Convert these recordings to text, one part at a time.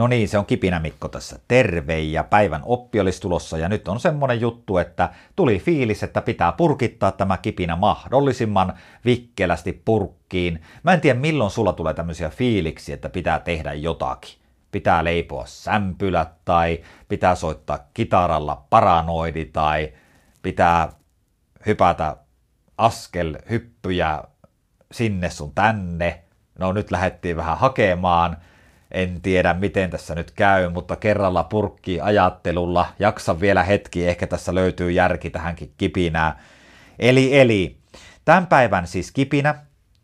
No niin, se on Kipinä Mikko tässä. Terve ja päivän oppi olisi tulossa ja nyt on semmonen juttu, että tuli fiilis, että pitää purkittaa tämä kipinä mahdollisimman vikkelästi purkkiin. Mä en tiedä milloin sulla tulee tämmöisiä fiiliksi, että pitää tehdä jotakin. Pitää leipoa sämpylät tai pitää soittaa kitaralla paranoidi tai pitää hypätä askel hyppyjä sinne sun tänne. No nyt lähdettiin vähän hakemaan – en tiedä miten tässä nyt käy, mutta kerralla purkki ajattelulla. Jaksa vielä hetki, ehkä tässä löytyy järki tähänkin kipinään. Eli, eli tämän päivän siis kipinä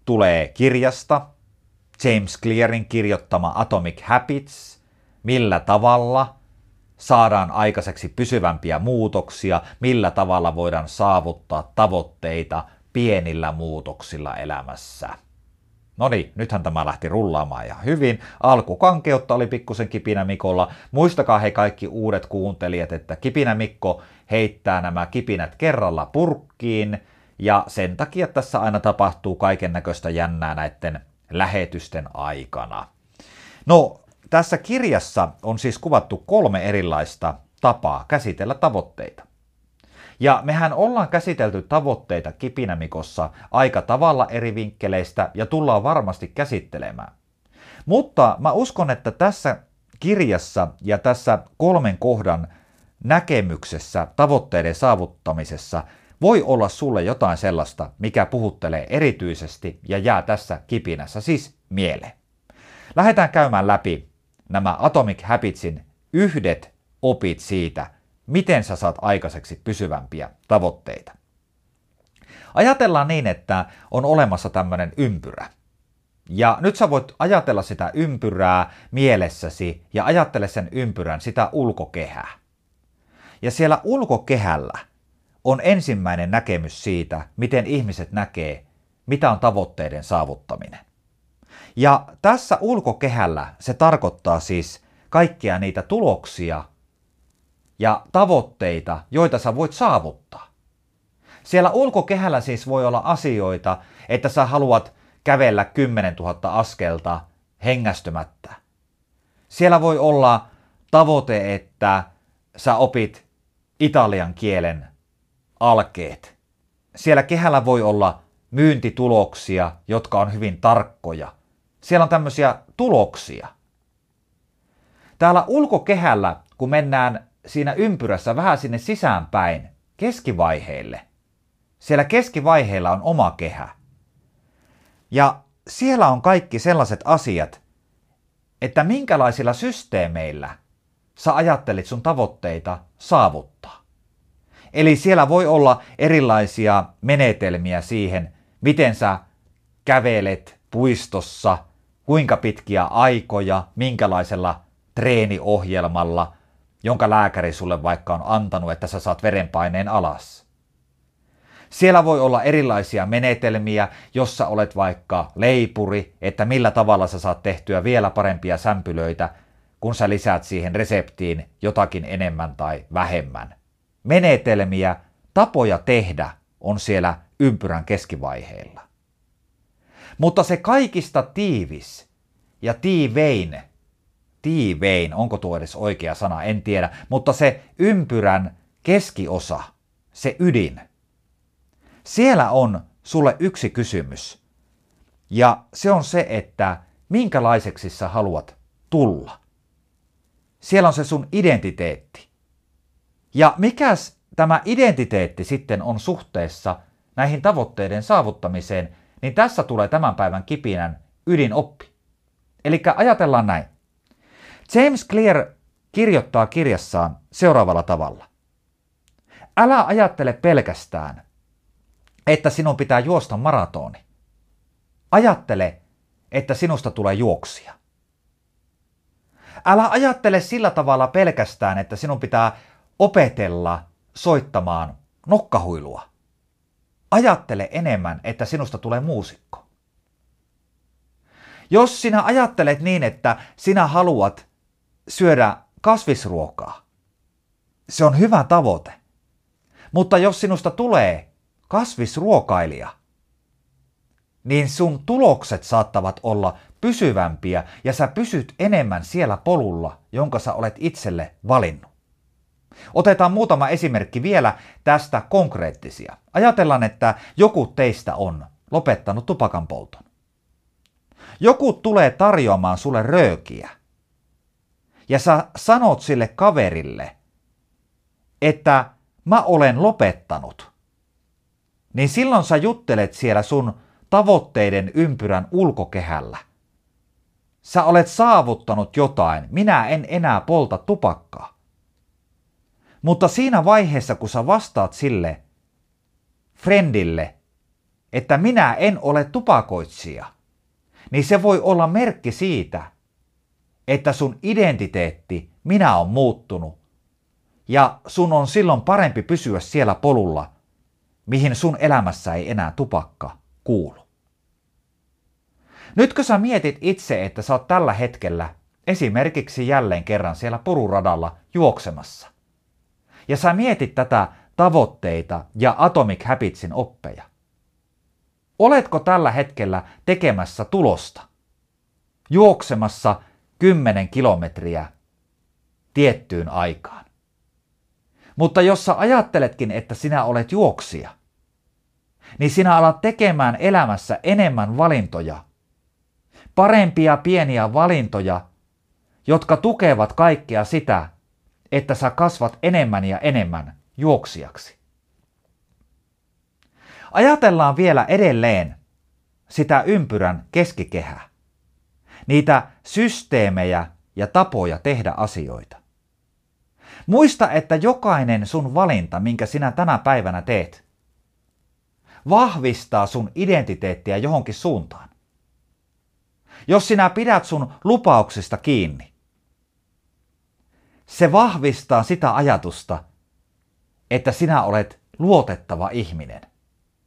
tulee kirjasta, James Clearin kirjoittama Atomic Habits, millä tavalla saadaan aikaiseksi pysyvämpiä muutoksia, millä tavalla voidaan saavuttaa tavoitteita pienillä muutoksilla elämässä. No niin, nythän tämä lähti rullaamaan ja hyvin. Alkukankeutta oli pikkusen Kipinä Mikolla. Muistakaa he kaikki uudet kuuntelijat, että Kipinä Mikko heittää nämä kipinät kerralla purkkiin. Ja sen takia tässä aina tapahtuu kaiken näköistä jännää näiden lähetysten aikana. No, tässä kirjassa on siis kuvattu kolme erilaista tapaa käsitellä tavoitteita. Ja mehän ollaan käsitelty tavoitteita Kipinämikossa aika tavalla eri vinkkeleistä ja tullaan varmasti käsittelemään. Mutta mä uskon, että tässä kirjassa ja tässä kolmen kohdan näkemyksessä tavoitteiden saavuttamisessa voi olla sulle jotain sellaista, mikä puhuttelee erityisesti ja jää tässä kipinässä siis mieleen. Lähdetään käymään läpi nämä Atomic Habitsin yhdet opit siitä, miten sä saat aikaiseksi pysyvämpiä tavoitteita. Ajatellaan niin, että on olemassa tämmöinen ympyrä. Ja nyt sä voit ajatella sitä ympyrää mielessäsi ja ajattele sen ympyrän sitä ulkokehää. Ja siellä ulkokehällä on ensimmäinen näkemys siitä, miten ihmiset näkee, mitä on tavoitteiden saavuttaminen. Ja tässä ulkokehällä se tarkoittaa siis kaikkia niitä tuloksia, ja tavoitteita, joita sä voit saavuttaa. Siellä ulkokehällä siis voi olla asioita, että sä haluat kävellä 10 000 askelta hengästymättä. Siellä voi olla tavoite, että sä opit italian kielen alkeet. Siellä kehällä voi olla myyntituloksia, jotka on hyvin tarkkoja. Siellä on tämmöisiä tuloksia. Täällä ulkokehällä, kun mennään siinä ympyrässä vähän sinne sisäänpäin keskivaiheille. Siellä keskivaiheilla on oma kehä. Ja siellä on kaikki sellaiset asiat, että minkälaisilla systeemeillä sä ajattelit sun tavoitteita saavuttaa. Eli siellä voi olla erilaisia menetelmiä siihen, miten sä kävelet puistossa, kuinka pitkiä aikoja, minkälaisella treeniohjelmalla, jonka lääkäri sulle vaikka on antanut, että sä saat verenpaineen alas. Siellä voi olla erilaisia menetelmiä, jossa olet vaikka leipuri, että millä tavalla sä saat tehtyä vielä parempia sämpylöitä, kun sä lisäät siihen reseptiin jotakin enemmän tai vähemmän. Menetelmiä, tapoja tehdä on siellä ympyrän keskivaiheella. Mutta se kaikista tiivis ja tiivein tiivein, onko tuo edes oikea sana, en tiedä, mutta se ympyrän keskiosa, se ydin, siellä on sulle yksi kysymys. Ja se on se, että minkälaiseksi sä haluat tulla. Siellä on se sun identiteetti. Ja mikäs tämä identiteetti sitten on suhteessa näihin tavoitteiden saavuttamiseen, niin tässä tulee tämän päivän kipinän ydinoppi. Eli ajatellaan näin. James Clear kirjoittaa kirjassaan seuraavalla tavalla. Älä ajattele pelkästään, että sinun pitää juosta maratoni. Ajattele, että sinusta tulee juoksia. Älä ajattele sillä tavalla pelkästään, että sinun pitää opetella soittamaan nokkahuilua. Ajattele enemmän, että sinusta tulee muusikko. Jos sinä ajattelet niin, että sinä haluat syödä kasvisruokaa. Se on hyvä tavoite. Mutta jos sinusta tulee kasvisruokailija, niin sun tulokset saattavat olla pysyvämpiä ja sä pysyt enemmän siellä polulla, jonka sä olet itselle valinnut. Otetaan muutama esimerkki vielä tästä konkreettisia. Ajatellaan, että joku teistä on lopettanut tupakan polton. Joku tulee tarjoamaan sulle röökiä. Ja sä sanot sille kaverille, että mä olen lopettanut. Niin silloin sä juttelet siellä sun tavoitteiden ympyrän ulkokehällä. Sä olet saavuttanut jotain, minä en enää polta tupakkaa. Mutta siinä vaiheessa, kun sä vastaat sille friendille, että minä en ole tupakoitsija, niin se voi olla merkki siitä, että sun identiteetti, minä on muuttunut. Ja sun on silloin parempi pysyä siellä polulla, mihin sun elämässä ei enää tupakka kuulu. Nytkö sä mietit itse, että sä oot tällä hetkellä esimerkiksi jälleen kerran siellä pururadalla juoksemassa, ja sä mietit tätä tavoitteita ja Atomic Habitsin oppeja. Oletko tällä hetkellä tekemässä tulosta? Juoksemassa 10 kilometriä tiettyyn aikaan. Mutta jos sä ajatteletkin, että sinä olet juoksija, niin sinä alat tekemään elämässä enemmän valintoja, parempia pieniä valintoja, jotka tukevat kaikkea sitä, että sä kasvat enemmän ja enemmän juoksijaksi. Ajatellaan vielä edelleen sitä ympyrän keskikehää, niitä systeemejä ja tapoja tehdä asioita. Muista, että jokainen sun valinta, minkä sinä tänä päivänä teet, vahvistaa sun identiteettiä johonkin suuntaan. Jos sinä pidät sun lupauksista kiinni, se vahvistaa sitä ajatusta, että sinä olet luotettava ihminen.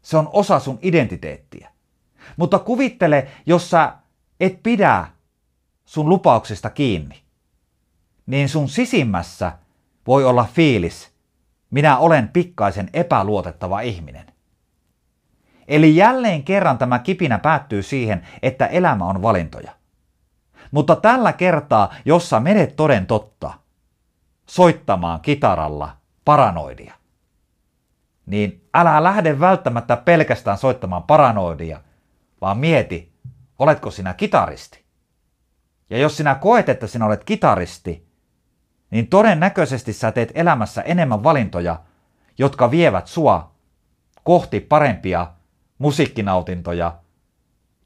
Se on osa sun identiteettiä. Mutta kuvittele, jos sä et pidä sun lupauksista kiinni, niin sun sisimmässä voi olla fiilis, minä olen pikkaisen epäluotettava ihminen. Eli jälleen kerran tämä kipinä päättyy siihen, että elämä on valintoja. Mutta tällä kertaa, jos sä menet toden totta, soittamaan kitaralla paranoidia, niin älä lähde välttämättä pelkästään soittamaan paranoidia, vaan mieti, oletko sinä kitaristi. Ja jos sinä koet, että sinä olet kitaristi, niin todennäköisesti sä teet elämässä enemmän valintoja, jotka vievät sua kohti parempia musiikkinautintoja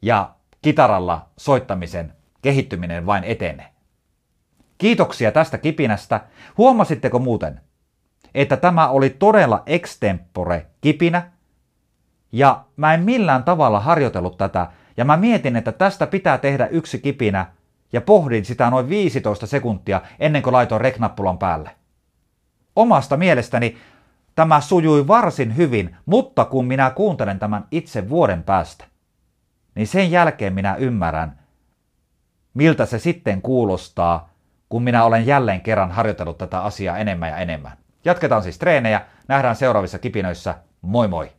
ja kitaralla soittamisen kehittyminen vain etenee. Kiitoksia tästä kipinästä. Huomasitteko muuten, että tämä oli todella extempore kipinä? Ja mä en millään tavalla harjoitellut tätä, ja mä mietin, että tästä pitää tehdä yksi kipinä, ja pohdin sitä noin 15 sekuntia ennen kuin laitoin reknappulan päälle. Omasta mielestäni tämä sujui varsin hyvin, mutta kun minä kuuntelen tämän itse vuoden päästä, niin sen jälkeen minä ymmärrän, miltä se sitten kuulostaa – kun minä olen jälleen kerran harjoitellut tätä asiaa enemmän ja enemmän. Jatketaan siis treenejä, nähdään seuraavissa kipinöissä, moi moi!